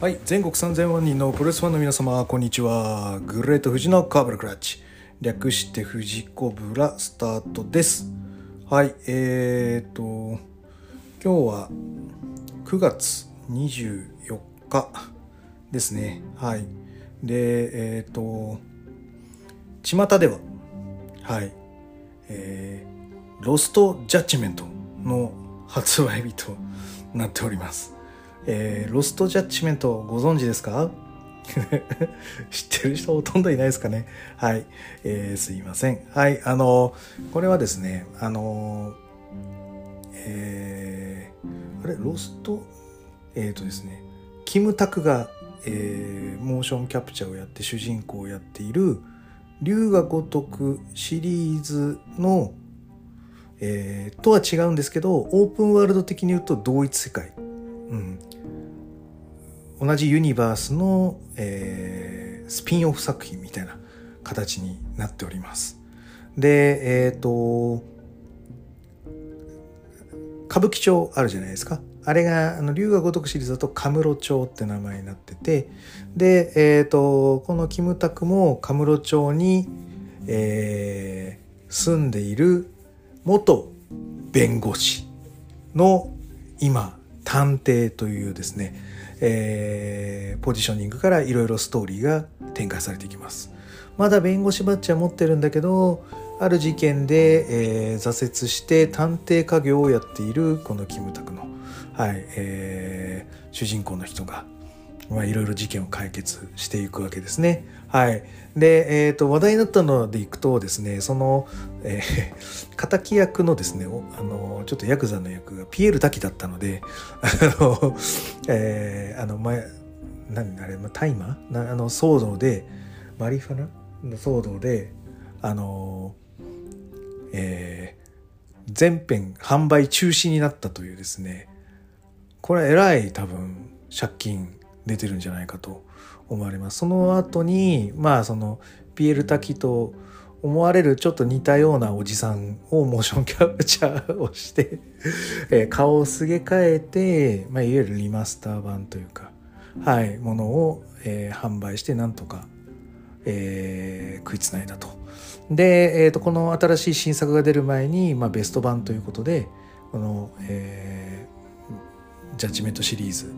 はい全国3000万人のプロレスファンの皆様こんにちは。グレート富士のカーブルクラッチ。略して富士コブラスタートです。はいえーと今日は9月24日ですね。はい。でえーと巷でははいえー、ロストジャッジメントの発売日となっております。えー、ロストジャッジメントご存知ですか？知ってる人ほとんどいないですかね？はい。えー、すいません。はい。あの、これはですね、あの、えー、あれ、ロスト、えっ、ー、とですね、キムタクが、えー、モーションキャプチャーをやって主人公をやっている、龍が如くシリーズの、えー、とは違うんですけど、オープンワールド的に言うと同一世界。うん。同じユニバースの、えー、スピンオフ作品みたいな形になっております。で、えっ、ー、と、歌舞伎町あるじゃないですか。あれが、あの、龍が如くシリーズだと、カムロ町って名前になってて、で、えっ、ー、と、このキムタクもカムロ町に、えー、住んでいる元弁護士の今、探偵というですね、えー、ポジショニングからいろいろストーリーが展開されていきます。まだ弁護士バッジは持ってるんだけどある事件で、えー、挫折して探偵家業をやっているこのキムタクの、はいえー、主人公の人が、いろいろ事件を解決していくわけですね。はい。で、えっ、ー、と、話題になったのでいくとですね、その、えー、敵役のですね、あの、ちょっとヤクザの役がピエール滝だったので、あの、えー、あの、前、何あれ、大麻？なあの、騒動で、マリファナ？の騒動で、あの、えー、全編販売中止になったというですね、これは偉い多分借金出てるんじゃないかと思われます。その後にまあそのピエール滝と思われるちょっと似たようなおじさんをモーションキャプチャーをしてえ顔をすげ替えて、まあ、いわゆるリマスター版というか、はい、ものを、えー、販売してなんとか、えー、食いつないだと。で、えーと、この新しい新作が出る前に、まあ、ベスト版ということでこの、えー、ジャッジメントシリーズ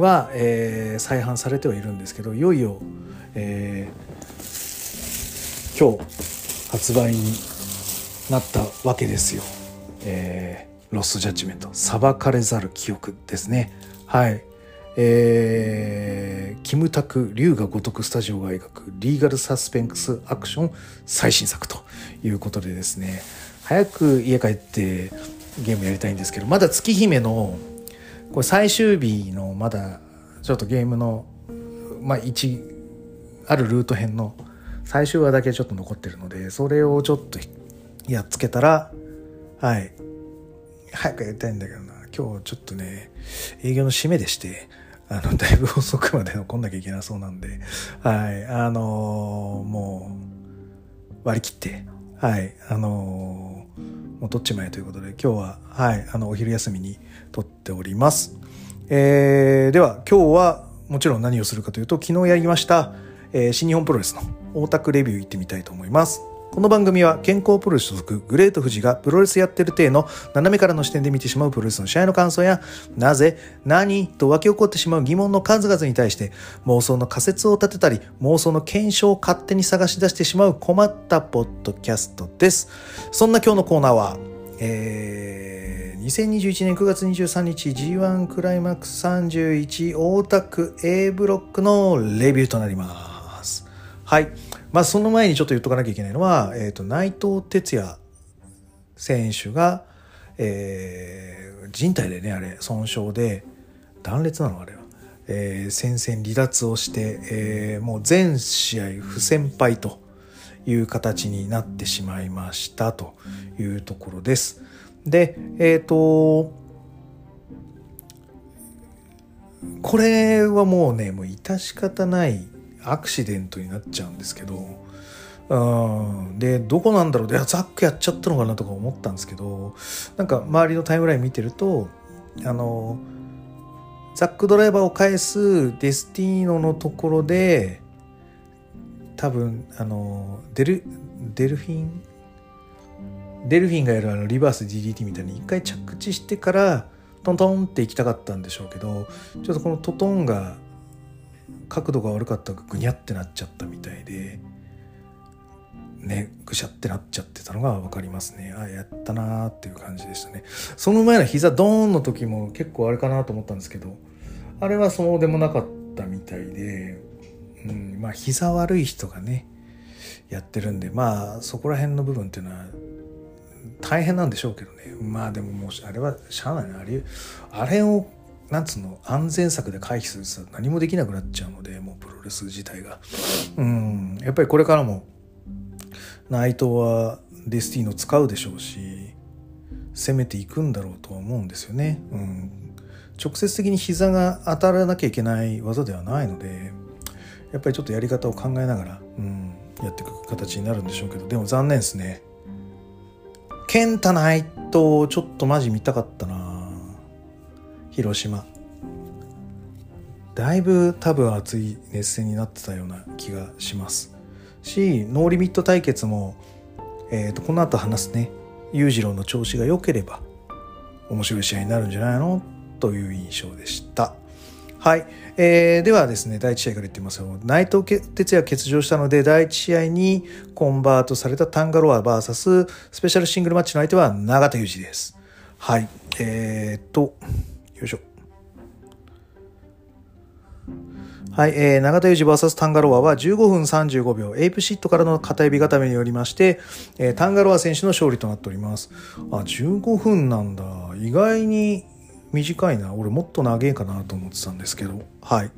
は、えー、再販されてはいるんですけどいよいよ、えー、今日発売になったわけですよ。えー、ロストジャッジメント裁かれざる記憶ですね。はい。えー、キムタク龍が如くスタジオが描くリーガルサスペンスアクション最新作ということでですね早く家帰ってゲームやりたいんですけどまだ月姫のこれ最終日のまだちょっとゲームのまあ1あるルート編の最終話だけちょっと残ってるのでそれをちょっとやっつけたらはい。早くやりたいんだけどな。今日ちょっとね営業の締めでしてあのだいぶ遅くまで残んなきゃいけなそうなんではい。あのー、もう割り切ってはい。あのー、もう取っちまえということで今日ははい。あのお昼休みに撮っております。えー、では今日はもちろん何をするかというと昨日やりました、えー、新日本プロレスの大田区レビュー行ってみたいと思います。この番組は健康プロレス所属グレート富士がプロレスやってる体の斜めからの視点で見てしまうプロレスの試合の感想やなぜ何？と湧き起こってしまう疑問の数々に対して妄想の仮説を立てたり妄想の検証を勝手に探し出してしまう困ったポッドキャストです。そんな今日のコーナーは、えー2021年9月23日 G1 クライマックス31大田区 A ブロックのレビューとなります。はい。まあその前にちょっと言っとかなきゃいけないのは、えっ、ー、と、内藤哲也選手が、えー、人体でね、あれ、損傷で、断裂なのあれは。えー、戦線離脱をして、えー、もう全試合不戦敗という形になってしまいましたというところです。で、えっ、ー、と、これはもうね、もう致し方ないアクシデントになっちゃうんですけど、うん、で、どこなんだろういや、ザックやっちゃったのかなとか思ったんですけど、なんか周りのタイムライン見てると、あの、ザックドライバーを返すデスティーノのところで多分あのデルデルフィンデルフィンがやるあのリバース DDT みたいに一回着地してからトントンって行きたかったんでしょうけどちょっとこのトトンが角度が悪かったかグニャってなっちゃったみたいでねぐしゃってなっちゃってたのが分かりますね。あやったなーっていう感じでしたね。その前の膝ドーンの時も結構あれかなと思ったんですけどあれはそうでもなかったみたいで、うん、まあ膝悪い人がねやってるんでまあそこら辺の部分っていうのは大変なんでしょうけどね。まあでももうあれはしゃあないな。あれあれをなんつうの安全策で回避すると何もできなくなっちゃうのでもうプロレス自体が。うん。やっぱりこれからも内藤はデスティーノ使うでしょうし攻めていくんだろうとは思うんですよね、うん、直接的に膝が当たらなきゃいけない技ではないのでやっぱりちょっとやり方を考えながら、うん、やっていく形になるんでしょうけど。でも残念ですね。健太内藤ちょっとマジ見たかったな。広島。だいぶ多分熱い熱戦になってたような気がします。しノーリミット対決も、えーと、この後話すね。裕次郎の調子が良ければ面白い試合になるんじゃないの？という印象でした。はい、えー、ではですね第1試合から言ってみますよ内藤哲也欠場したので第1試合にコンバートされたタンガロア VS スペシャルシングルマッチの相手は永田裕志です。はいえー、っとよいしょはい、えー、永田裕志 VS タンガロアは15分35秒、エイプシットからの肩固めによりまして、えー、タンガロア選手の勝利となっております。あ、15分なんだ。意外に短いな。俺もっと長いかなと思ってたんですけど。はい。っ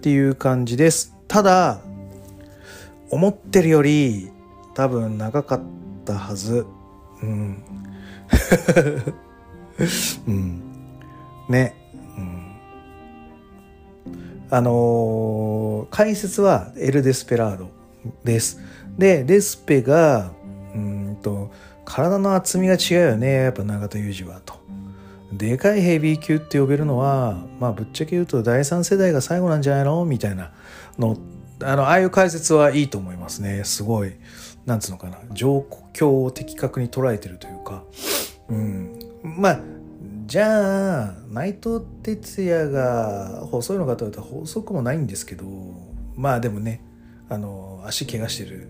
ていう感じです。ただ、思ってるより多分長かったはず。うん。うん。ね。あのー、解説はエル・デスペラードです。で、デスペが、うんと、体の厚みが違うよね、やっぱ永田裕二は、と。でかいヘビー級って呼べるのは、まあ、ぶっちゃけ言うと第三世代が最後なんじゃないの？みたいなの、あの、ああいう解説はいいと思いますね。すごい、なんつうのかな、状況を的確に捉えてるというか、うん。まあ、じゃあ内藤哲也が細いのかと言われたら細くもないんですけど。まあでもねあの足怪我してる、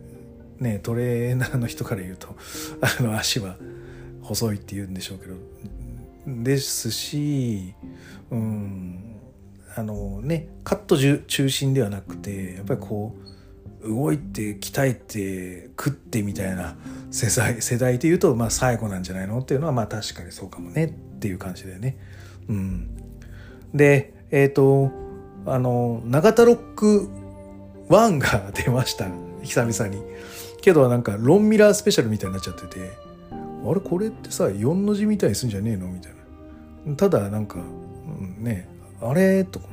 ね、トレーナーの人から言うとあの足は細いって言うんでしょうけど。ですしうんあのねカット中心ではなくてやっぱりこう動いて鍛えて食ってみたいな世代世代でいうとまあ最後なんじゃないの？っていうのはまあ確かにそうかもねっていう感じでね。うん、でえっ、ー、とあの永田ロック1が出ました久々に。けどなんかロンミラースペシャルみたいになっちゃっててあれこれってさ4の字みたいにすんじゃねえの？みたいな。ただなんか、うん、ねあれとかっ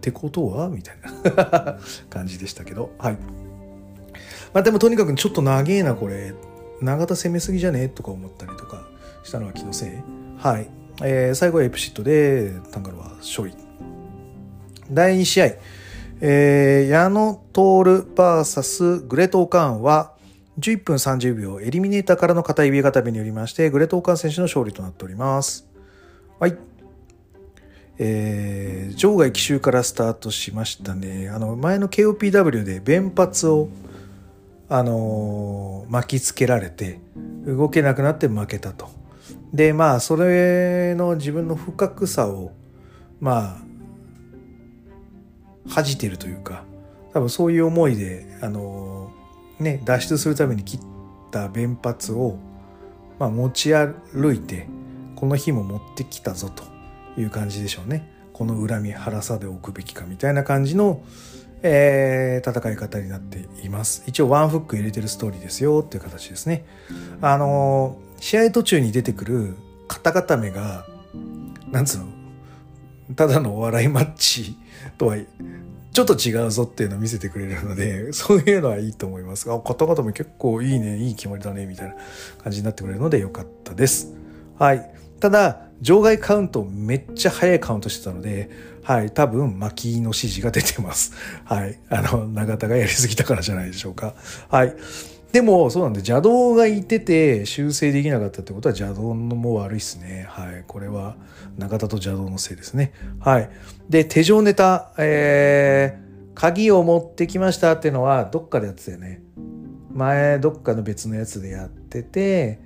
てことは？みたいな 感じでしたけどはい。まあでもとにかくちょっと長えなこれ永田攻めすぎじゃね？えとか思ったりとかしたのは気のせいはい。えー、最後はエプシットでタンガルは勝利。第2試合、えー、矢野徹 VS グレートーカーンは11分30秒エリミネーターからの片指固めによりましてグレートオーカーン選手の勝利となっております。はい。えー、場外奇襲からスタートしましたね。あの前の KOPW で弁髪をあのー、巻きつけられて動けなくなって負けたと。でまあそれの自分の不覚さをまあ恥じてるというか多分そういう思いであのね脱出するために切った弁髪を、まあ、持ち歩いてこの日も持ってきたぞという感じでしょうね。この恨み腹さでおくべきかみたいな感じの、えー、戦い方になっています。一応ワンフック入れてるストーリーですよっていう形ですね。あの試合途中に出てくる方々目がなんつうのただのお笑いマッチとはちょっと違うぞっていうのを見せてくれるので そういうのはいいと思いますが方々も結構いいねいい決まりだねみたいな感じになってくれるのでよかったです。はいただ場外カウントめっちゃ早いカウントしてたので、はい、多分、巻きの指示が出てます。はい。あの、永田がやりすぎたからじゃないでしょうか。はい。でも、そうなんで、邪道がいてて修正できなかったってことは邪道のも悪いっすね。はい。これは、永田と邪道のせいですね。はい。で、手錠ネタ、えー、鍵を持ってきましたっていうのは、どっかでやってたよね。前、どっかの別のやつでやってて、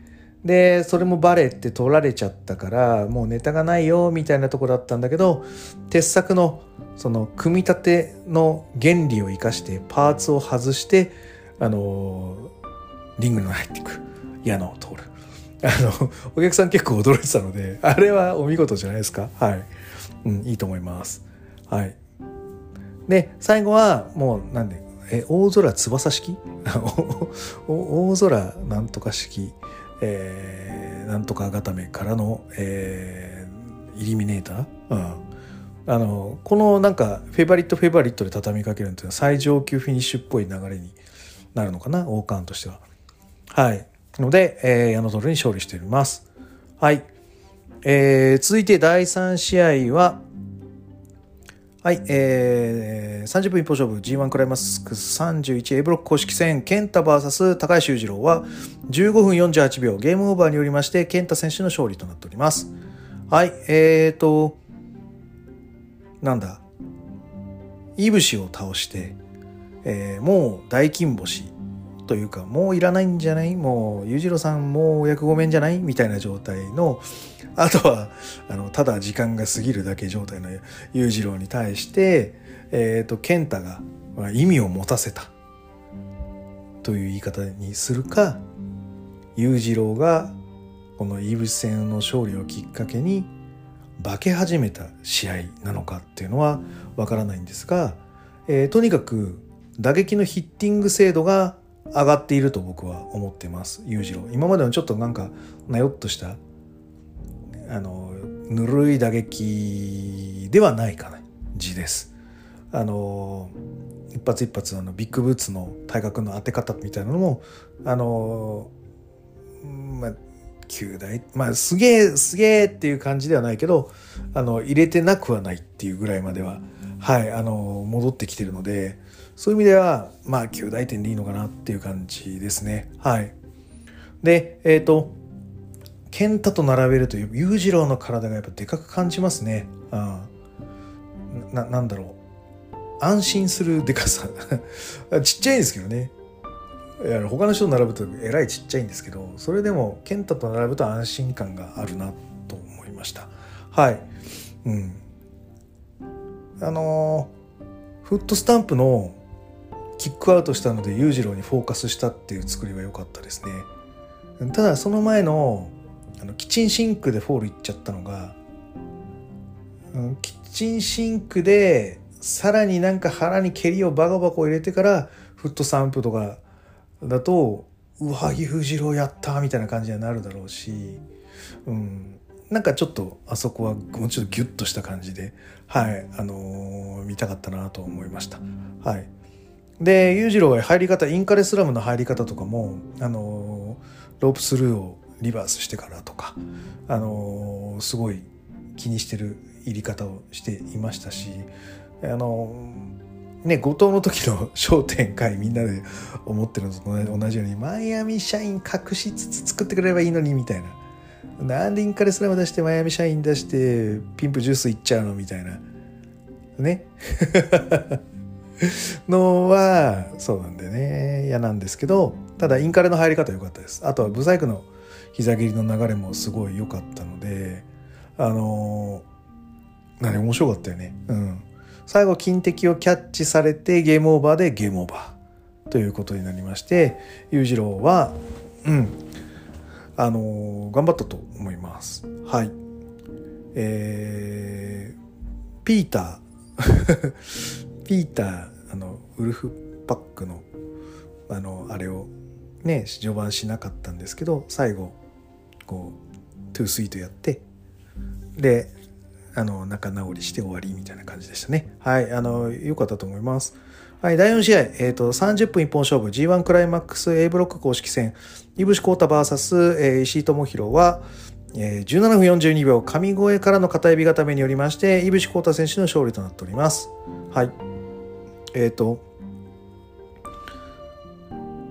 で、それもバレって取られちゃったから、もうネタがないよ、みたいなとこだったんだけど、鉄柵の、その、組み立ての原理を生かして、パーツを外して、あの、リングに入っていく。矢野を通る。あの、お客さん結構驚いてたので、あれはお見事じゃないですか？はい。うん、いいと思います。はい。で、最後は、もう、なんで、え、大空翼式？大空なんとか式。えー、なんとか固めからの、えー、イリミネーター、うん、あのこのなんかフェバリットフェバリットで畳みかけるっていうのは最上級フィニッシュっぽい流れになるのかな？王冠としては。はい。ので、えー、矢野トルに勝利しております。はい。えー、続いて第3試合は、はい、えー、30分一歩勝負 G1 クライマックス 31A ブロック公式戦、ケンタ VS 高橋裕次郎は15分48秒ゲームオーバーによりまして、ケンタ選手の勝利となっております。はい、えーと、なんだ、いぶしを倒して、えー、もう大金星というか、もういらないんじゃない？もう、裕次郎さんもうお役御免じゃない？みたいな状態の、あとは、あの、ただ時間が過ぎるだけ状態の裕次郎に対して、えっ、ー、と、健太が、まあ、意味を持たせた。という言い方にするか、裕次郎が、このイーブス戦の勝利をきっかけに、化け始めた試合なのかっていうのはわからないんですが、えー、とにかく打撃のヒッティング精度が上がっていると僕は思ってます。裕次郎。今までのちょっとなんかなよっとしたあのぬるい打撃ではない感じです。あの一発一発あのビッグブーツの体格の当て方みたいなのもあのまあ9台まあすげえすげえっていう感じではないけどあの入れてなくはないっていうぐらいまでははいあの戻ってきてるのでそういう意味ではまあ9大点でいいのかなっていう感じですね。はい。でえっ、ー、と健太と並べると裕次郎の体がやっぱでかく感じますね。うん、ななんだろう。安心するでかさ。ちっちゃいんですけどね。いや他の人と並ぶとえらいちっちゃいんですけどそれでも KENTA と並ぶと安心感があるなと思いました。はい。うん。あのフットスタンプのキックアウトしたので裕次郎にフォーカスしたっていう作りは良かったですね。ただその前のあのキッチンシンクでフォールいっちゃったのが、うん、キッチンシンクでさらになんか腹に蹴りをバカバカ入れてからフットサンプとかだとうわ裕次郎やったみたいな感じになるだろうし、うん、なんかちょっとあそこはもうちょっとギュッとした感じではいあのー、見たかったなと思いました。はい。で裕次郎は入り方インカレスラムの入り方とかもあの、ロープスルーをリバースしてからとか、あの、すごい気にしてる入り方をしていましたし、あの、ね、後藤の時の商店会みんなで思ってるのと同じように、マイアミ社員隠しつつ作ってくれればいいのにみたいな。なんでインカレスラム出してマイアミ社員出してピンプジュースいっちゃうのみたいな。ね。のは、そうなんでね、嫌なんですけど、ただインカレの入り方良かったです。あとはブサイクの膝切りの流れもすごい良かったのであの何面白かったよね。うん、最後金敵をキャッチされてゲームオーバーでゲームオーバーということになりまして裕次郎はうんあの頑張ったと思います。はい。えー、ピーターピーターあのウルフパックのあのあれをね序盤しなかったんですけど最後こうトゥースイートやってであの仲直りして終わりみたいな感じでしたねはいあの良かったと思いますはい第4試合、えーと、30分一本勝負 G1 クライマックス A ブロック公式戦井伏浩太 VS、えー、石井智弘はえー、17分42秒、神越からの片指固めによりまして、井伏浩太選手の勝利となっております。はい。えっ、ー、と、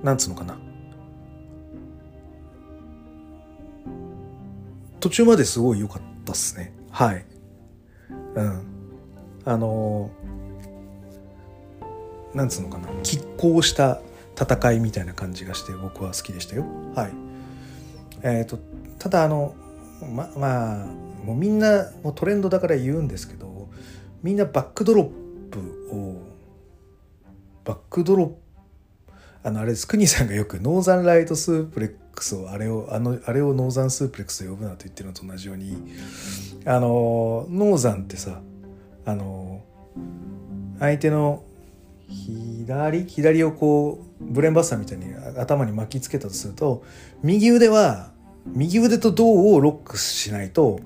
なんつうのかな。途中まですごい良かったっすね。はい。うん。あのー、なんつうのかな。拮抗した戦いみたいな感じがして僕は好きでしたよ。はい。えっ、ー、と、ただあの、ままあもうみんなもうトレンドだから言うんですけどみんなバックドロップバックドロップあのあれです。国さんがよくノーザンライトスープレックスをあれをあのあれをノーザンスープレックスと呼ぶなと言ってるのと同じようにあのノーザンってさあの相手の左左をこうブレーンバスターみたいに頭に巻きつけたとすると右腕は右腕と胴をロックしないと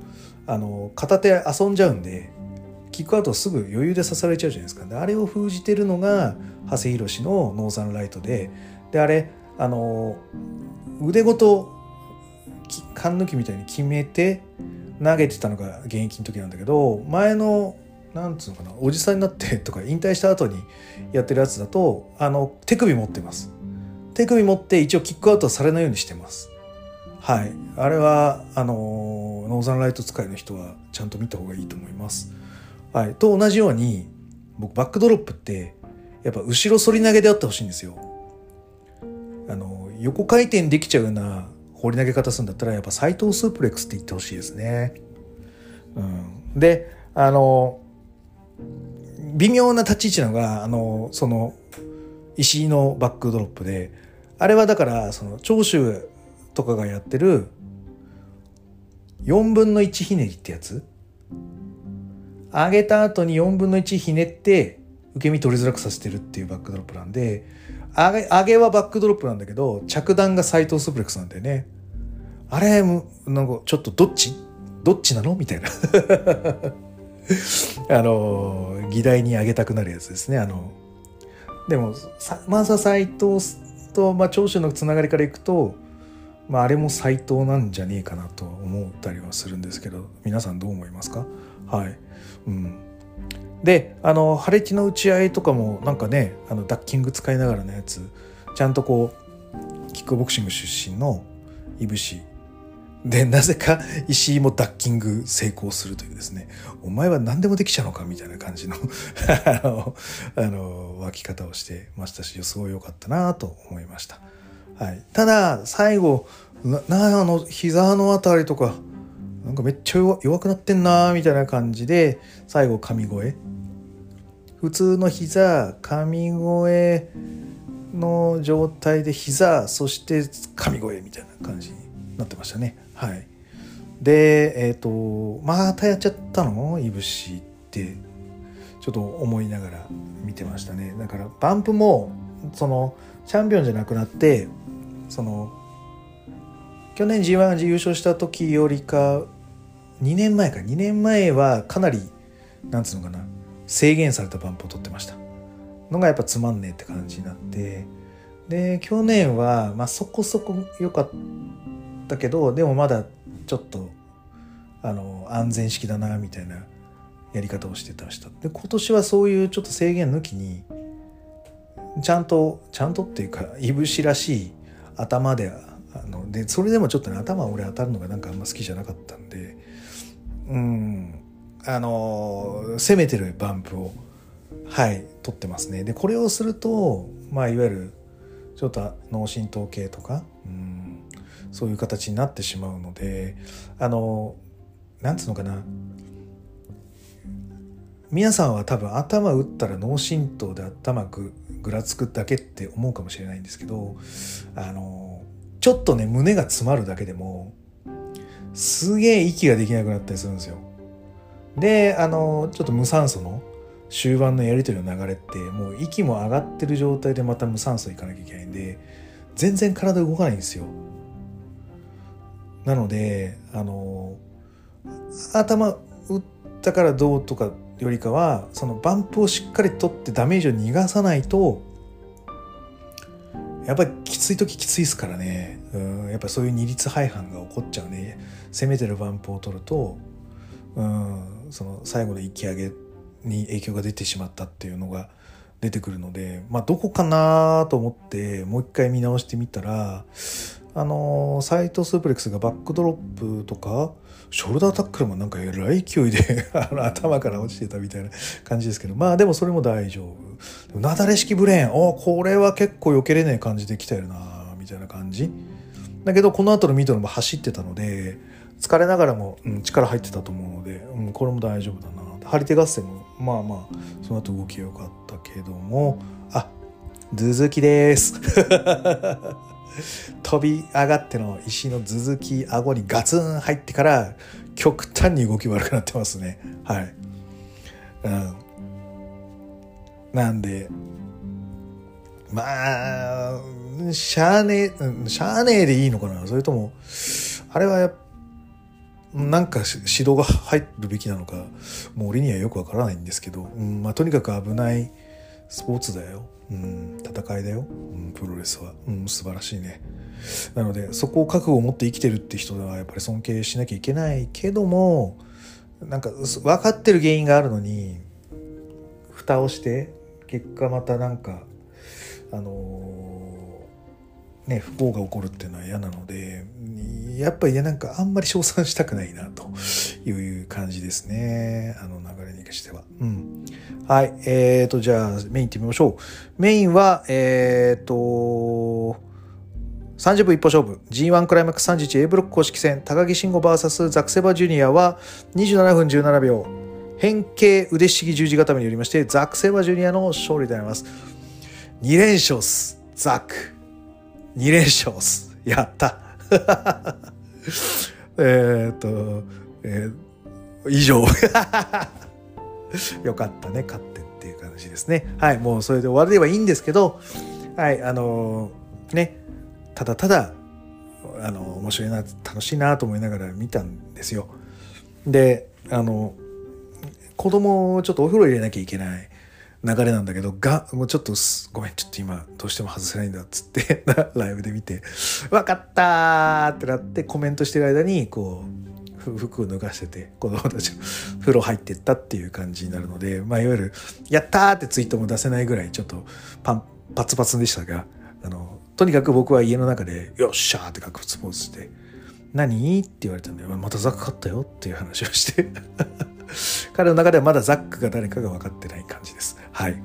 あの片手遊んじゃうんでキックアウトすぐ余裕で刺されちゃうじゃないですか。であれを封じてるのが長谷博のノーザンライトで。であれあの腕ごと勘抜きみたいに決めて投げてたのが現役の時なんだけど前のなんつうのかなおじさんになってとか引退した後にやってるやつだとあの手首持ってます。手首持って一応キックアウトされないようにしてます。はい。あれはあのノーザンライト使いの人はちゃんと見た方がいいと思います。はい、と同じように僕バックドロップってやっぱ後ろ反り投げであってほしいんですよ。あの横回転できちゃうような放り投げ方するんだったらやっぱ斎藤スープレックスって言ってほしいですね。うん、であの微妙な立ち位置なのがあのその石井のバックドロップであれはだからその長州とかがやってる4分の1ひねりってやつ上げた後に4分の1ひねって受け身取りづらくさせてるっていうバックドロップなんで上げ上げはバックドロップなんだけど着弾が斎藤スプレックスなんだよね。あれなんかちょっとどっち？どっちなの？みたいな。あの議題に上げたくなるやつですね。あのでもまずは斎藤と、まあ、長州のつながりからいくとまあ、あれも斎藤なんじゃねえかなと思ったりはするんですけど皆さんどう思いますか？はい、うん、であの晴れ地の打ち合いとかもなんかねあのダッキング使いながらのやつちゃんとこうキックボクシング出身のいぶしでなぜか石井もダッキング成功するというですね。お前は何でもできちゃうのかみたいな感じの あのあの湧き方をしてましたしすごい良かったなと思いました。はい、ただ最後ななあの膝のあたりとかなんかめっちゃ弱くなってんなみたいな感じで最後神声。普通の膝神声の状態で膝そして神声みたいな感じになってましたね。はい。でえっ、ー、とまたやっちゃったの？いぶしって。ちょっと思いながら見てましたね。だからバンプもそのチャンピオンじゃなくなってその去年 G1 優勝した時よりか2年前か。2年前はかなりなんつうのかな。制限されたバンプを取ってました。のがやっぱつまんねえって感じになって。で去年はまあそこそこ良かったけどでもまだちょっとあの安全式だなみたいなやり方をしてた人。で今年はそういうちょっと制限抜きにちゃんとちゃんとっていうかいぶしらしい頭であのでそれでもちょっとね頭俺当たるのがなんかあんま好きじゃなかったんでうん。あの攻めてるバンプをはい取ってますね。でこれをするとまあいわゆるちょっと脳震盪系とかうんそういう形になってしまうのであのなんつうのかな。皆さんは多分頭打ったら脳震盪で頭ぐぐらつくだけって思うかもしれないんですけどあのちょっとね胸が詰まるだけでもすげえ息ができなくなったりするんですよ。であのちょっと無酸素の終盤のやり取りの流れってもう息も上がってる状態でまた無酸素いかなきゃいけないんで全然体動かないんですよ。なのであの頭打ったからどうとかよりかはそのバンプをしっかり取ってダメージを逃がさないとやっぱりきつい時きついですからねうんやっぱそういう二律背反が起こっちゃうね攻めてるバンプを取るとうんその最後の息上げに影響が出てしまったっていうのが出てくるので、まあ、どこかなと思ってもう一回見直してみたらあのサイトスープレックスがバックドロップとかショルダータックルもなんかえらい勢いで 頭から落ちてたみたいな感じですけどまあでもそれも大丈夫。なだれ式ブレーン。おこれは結構避けれない感じで来たよなみたいな感じ。だけどこの後のミドルも走ってたので疲れながらも、うん、力入ってたと思うので、うん、これも大丈夫だな。張り手合戦もまあまあその後動き良かったけども。あ続きです。飛び上がっての石の続き顎にガツン入ってから極端に動き悪くなってますね。はい、うん、なんでまあしゃあねえしゃあねえでいいのかな？それともあれはやなんか指導が入るべきなのかもう俺にはよくわからないんですけど、うんまあ、とにかく危ないスポーツだよ、うん、戦いだよ、うん、プロレスは、うん、素晴らしいね。なのでそこを覚悟を持って生きてるって人はやっぱり尊敬しなきゃいけないけどもなんか分かってる原因があるのに蓋をして結果またなんかあのー、ね不幸が起こるっていうのは嫌なのでやっぱりなんかあんまり称賛したくないなという感じですね。あの流れにしては。うん。はい。えーと、じゃあメイン行ってみましょう。メインは、えーと、30分一歩勝負 G1 クライマックス 31A ブロック公式戦高木慎吾 VS ザクセバジュニアは27分17秒変形腕ひしぎ十字固めによりましてザクセバジュニアの勝利であります2連勝っすザク2連勝っすやった えっと、えー、以上。よかったね、勝ってっていう感じですね。はい、もうそれで終わればいいんですけど、はい、あのー、ね、ただただ、あの、面白いな、楽しいなと思いながら見たんですよ。で、あの、子供をちょっとお風呂入れなきゃいけない。流れなんだけど、が、もうちょっとごめん、ちょっと今どうしても外せないんだっつって ライブで見て、わかったってなってコメントしてる間に、こう、服を脱がして、子供たち風呂入ってったっていう感じになるので、まあ、いわゆる、やったーってツイートも出せないぐらい、ちょっとパン、パツパツでしたが、あの、とにかく僕は家の中で、よっしゃーってガクツポーズして、何って言われたんで、またザック買ったよっていう話をして 彼の中ではまだザックが誰かが分かってない感じです。はい。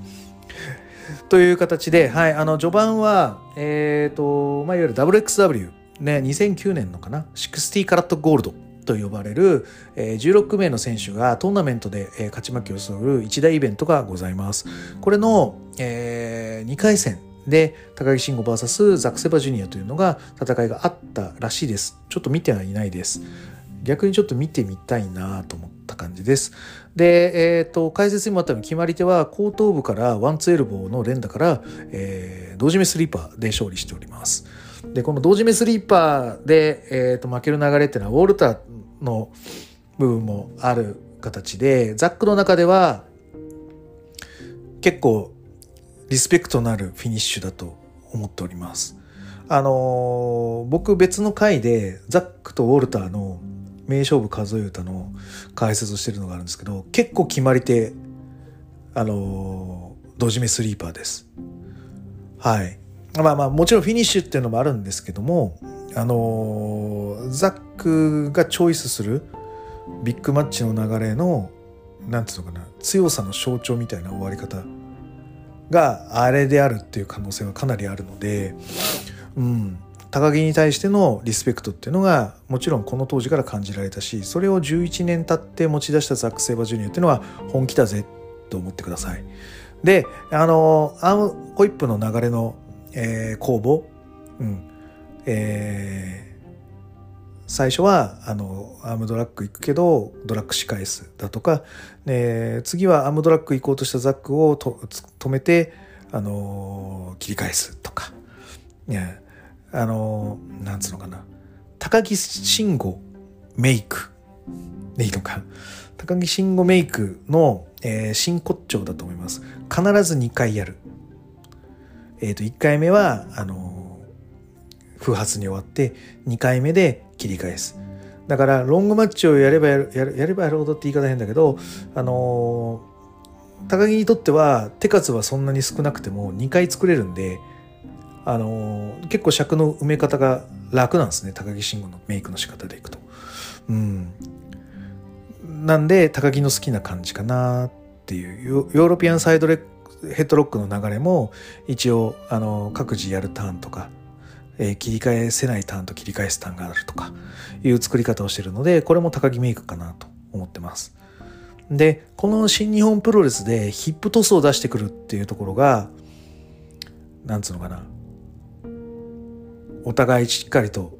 という形で、はい、あの序盤は、えっ、ー、と、まあ、いわゆる WXW、ね、2009年のかな、60カラットゴールドと呼ばれる、えー、16名の選手がトーナメントで、え、勝ち負けをする一大イベントがございます。これの、えー、2回戦で高木慎吾 VS ザクセバジュニアというのが戦いがあったらしいです。ちょっと見てはいないです。逆にちょっと見てみたいなと思った感じです。で、え、ー、と、解説にもあったように決まり手は後頭部からワンツエルボーの連打から、えー、同時目スリーパーで勝利しております。で、この同時目スリーパーで、えーと、負ける流れっていうのはウォルターの部分もある形で、ザックの中では結構リスペクトのあるフィニッシュだと思っております。あのー、僕別の回でザックとウォルターの名勝負数え歌の解説をしてるのがあるんですけど結構決まり手あのドジメスリーパーです。はい。まあまあもちろんフィニッシュっていうのもあるんですけどもあのザックがチョイスするビッグマッチの流れのなんていうのかな強さの象徴みたいな終わり方があれであるっていう可能性はかなりあるのでうん。高木に対してのリスペクトっていうのがもちろんこの当時から感じられたしそれを11年経って持ち出したザック・セイバージュニアっていうのは本気だぜと思ってください。であのアームホイップの流れの、えー、公募、うんえー、最初はあのアームドラッグ行くけどドラッグ仕返すだとか、えー、次はアームドラッグ行こうとしたザックをと止めてあの切り返すとか。ねあのなんつうのかな。高木慎吾メイク。でいいのか。高木慎吾メイクの、えー、真骨頂だと思います。必ず2回やる。えっ、ー、と1回目はあの不発に終わって2回目で切り返す。だからロングマッチをやればやるやるやればやるほどって言い方変だけどあの高木にとっては手数はそんなに少なくても2回作れるんであのー結構尺の埋め方が楽なんですね高木慎吾のメイクの仕方でいくと。うん、なんで高木の好きな感じかなっていうヨーロピアンサイドレヘッドロックの流れも一応あの各自やるターンとか、え切り返せないターンと切り返すターンがあるとかいう作り方をしてるのでこれも高木メイクかなと思ってます。でこの新日本プロレスでヒップトスを出してくるっていうところがなんつうのかなお互いしっかりと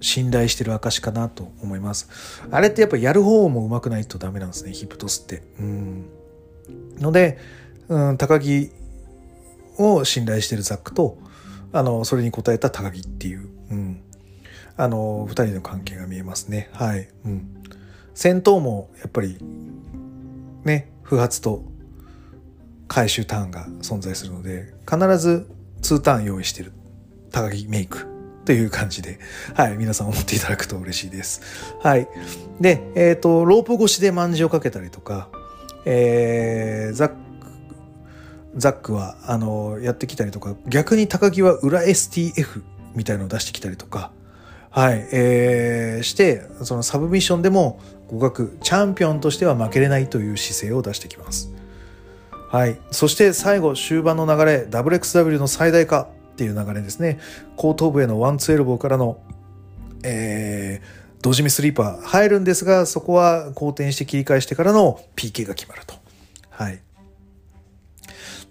信頼してる証かなと思います。あれってやっぱやる方も上手くないとダメなんですね、ヒプトスって。うん。ので、うん、高木を信頼してるザックと、あの、それに応えた高木っていう、うん。あの、二人の関係が見えますね。はい。うん。戦闘もやっぱり、ね、不発と回収ターンが存在するので、必ず2ターン用意してる高木メイクという感じで、はい、皆さん思っていただくと嬉しいです。はい。で、えっ、と、ロープ越しで卍をかけたりとか、えーザック、ザックは、あの、やってきたりとか、逆に高木は裏 STF みたいのを出してきたりとか、はい、えーして、そのサブミッションでも互角、チャンピオンとしては負けれないという姿勢を出してきます。はい。そして最後、終盤の流れ、WXW の最大化っていう流れですね。後頭部へのワンツーエルボーからの、えー、胴締めスリーパー入るんですが、そこは後転して切り返してからの PK が決まると。はい。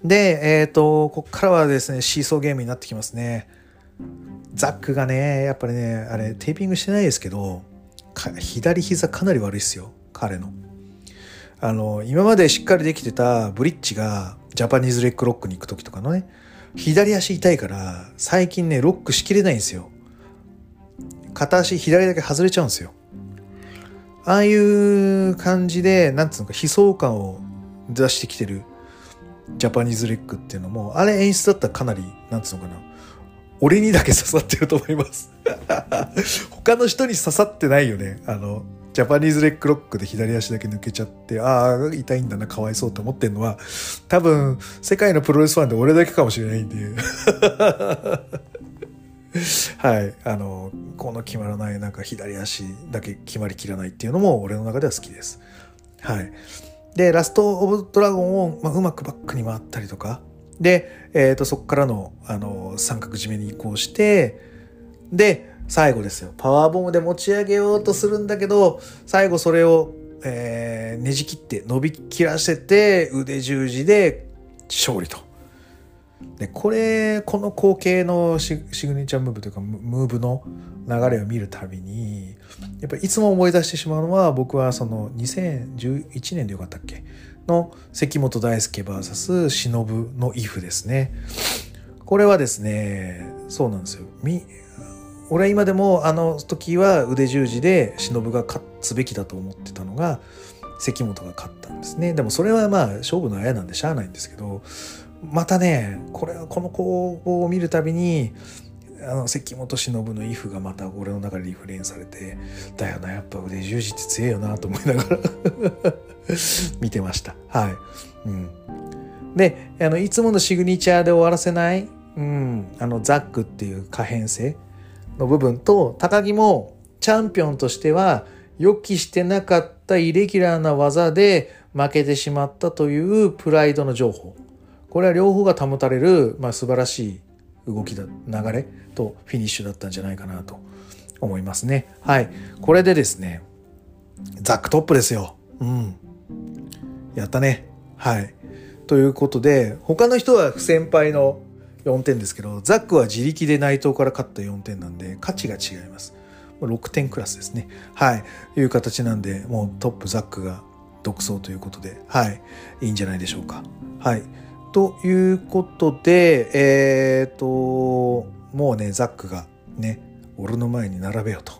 で、えっ、と、ここからはですね、シーソーゲームになってきますね。ザックがね、やっぱりね、あれ、テーピングしてないですけど、左膝かなり悪いっすよ、彼の。あの、今までしっかりできてたブリッジがジャパニーズレッグロックに行く時とかのね、左足痛いから、最近ね、ロックしきれないんですよ。片足左だけ外れちゃうんですよ。ああいう感じで、なんつうのか、悲壮感を出してきてるジャパニーズレッグっていうのも、あれ演出だったらかなり、なんつうのかな、俺にだけ刺さってると思います。他の人に刺さってないよね。あの、ジャパニーズレッグロックで左足だけ抜けちゃって、ああ、痛いんだな、かわいそうって思ってんのは、多分、世界のプロレスファンで俺だけかもしれないんで。はい。あの、この決まらない、なんか左足だけ決まりきらないっていうのも俺の中では好きです。はい。で、ラストオブドラゴンを、まあ、うまくバックに回ったりとか、で、えっ、と、そこからの、あの、三角締めに移行して、で、最後ですよ。パワーボムで持ち上げようとするんだけど、最後それを、えーねじ切って伸びきらせて、腕十字で勝利と。で、これ、この光景のシグネチャームーブというか、ムムーブの流れを見るたびに、やっぱりいつも思い出してしまうのは、僕はその2011年でよかったっけ？の関本大輔 VS 忍のイフですね。これはですね、そうなんですよ。俺は今でもあの時は腕十字で忍が勝つべきだと思ってたのが関本が勝ったんですね。でもそれはまあ勝負のあやなんでしゃあないんですけど、またね、これはこの攻防を見るたびに、あの関本忍のイフがまた俺の中でリフレインされて、だよな、やっぱ腕十字って強えよなと思いながら 見てました。はい。うん。で、あの、いつものシグニチャーで終わらせない、うん、あの、ザックっていう可変性の部分と、高木もチャンピオンとしては予期してなかったイレギュラーな技で負けてしまったというプライドの情報。これは両方が保たれる、まあ、素晴らしい動きだ、流れとフィニッシュだったんじゃないかなと思いますね。はい。これでですね、ザックトップですよ。うん。やったね。はい。ということで、他の人は不先輩の4点ですけど、ザックは自力で内藤から勝った4点なんで、価値が違います。6点クラスですね。はい。いう形なんで、もうトップザックが独走ということで、はい。いいんじゃないでしょうか。はい。ということで、えっ、と、もうね、ザックがね、俺の前に並べよと。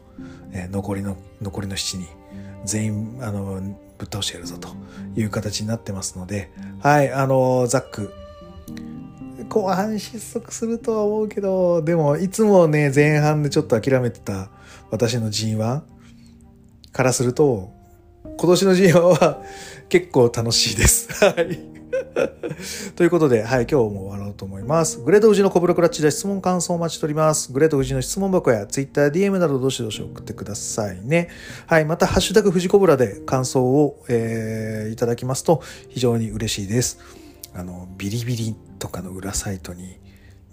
えー残りの、残りの7人、全員、あの、ぶっ倒してやるぞという形になってますので、はい、あの、ザック、後半失速するとは思うけど、でも、いつもね、前半でちょっと諦めてた私の G1、からすると、今年の G1 は結構楽しいです。はい。ということで、はい、今日も終わろうと思います。グレート富士のコブラクラッチで質問感想を待ちしております。グレート富士の質問箱や Twitter、DM などどしどし送ってくださいね。はい、また、ハッシュタグ富士コブラで感想を、えー、いただきますと非常に嬉しいです。あの、ビリビリとかの裏サイトに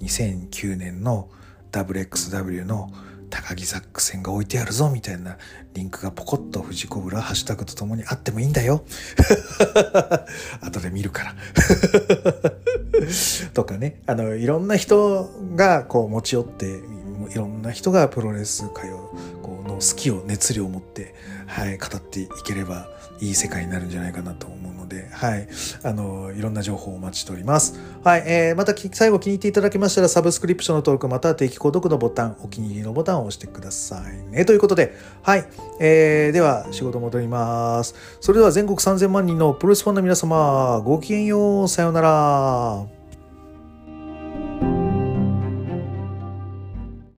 2009年の WXW の高木ザック戦が置いてあるぞみたいなリンクがポコッと富士コブラハッシュタグとともにあってもいいんだよ。後で見るから とかね、あの、いろんな人がこう持ち寄って、いろんな人がプロレス界をこの好きを熱量を持って、はい、語っていければいい世界になるんじゃないかなと思うので、はい、あの、いろんな情報をお待ちしております。はい、えー、また最後気に入っていただけましたら、サブスクリプションの登録、または定期購読のボタン、お気に入りのボタンを押してくださいね。ということで、はい、えー、では仕事戻ります。それでは全国3000万人のプロレスファンの皆様、ごきげんよう、さようなら。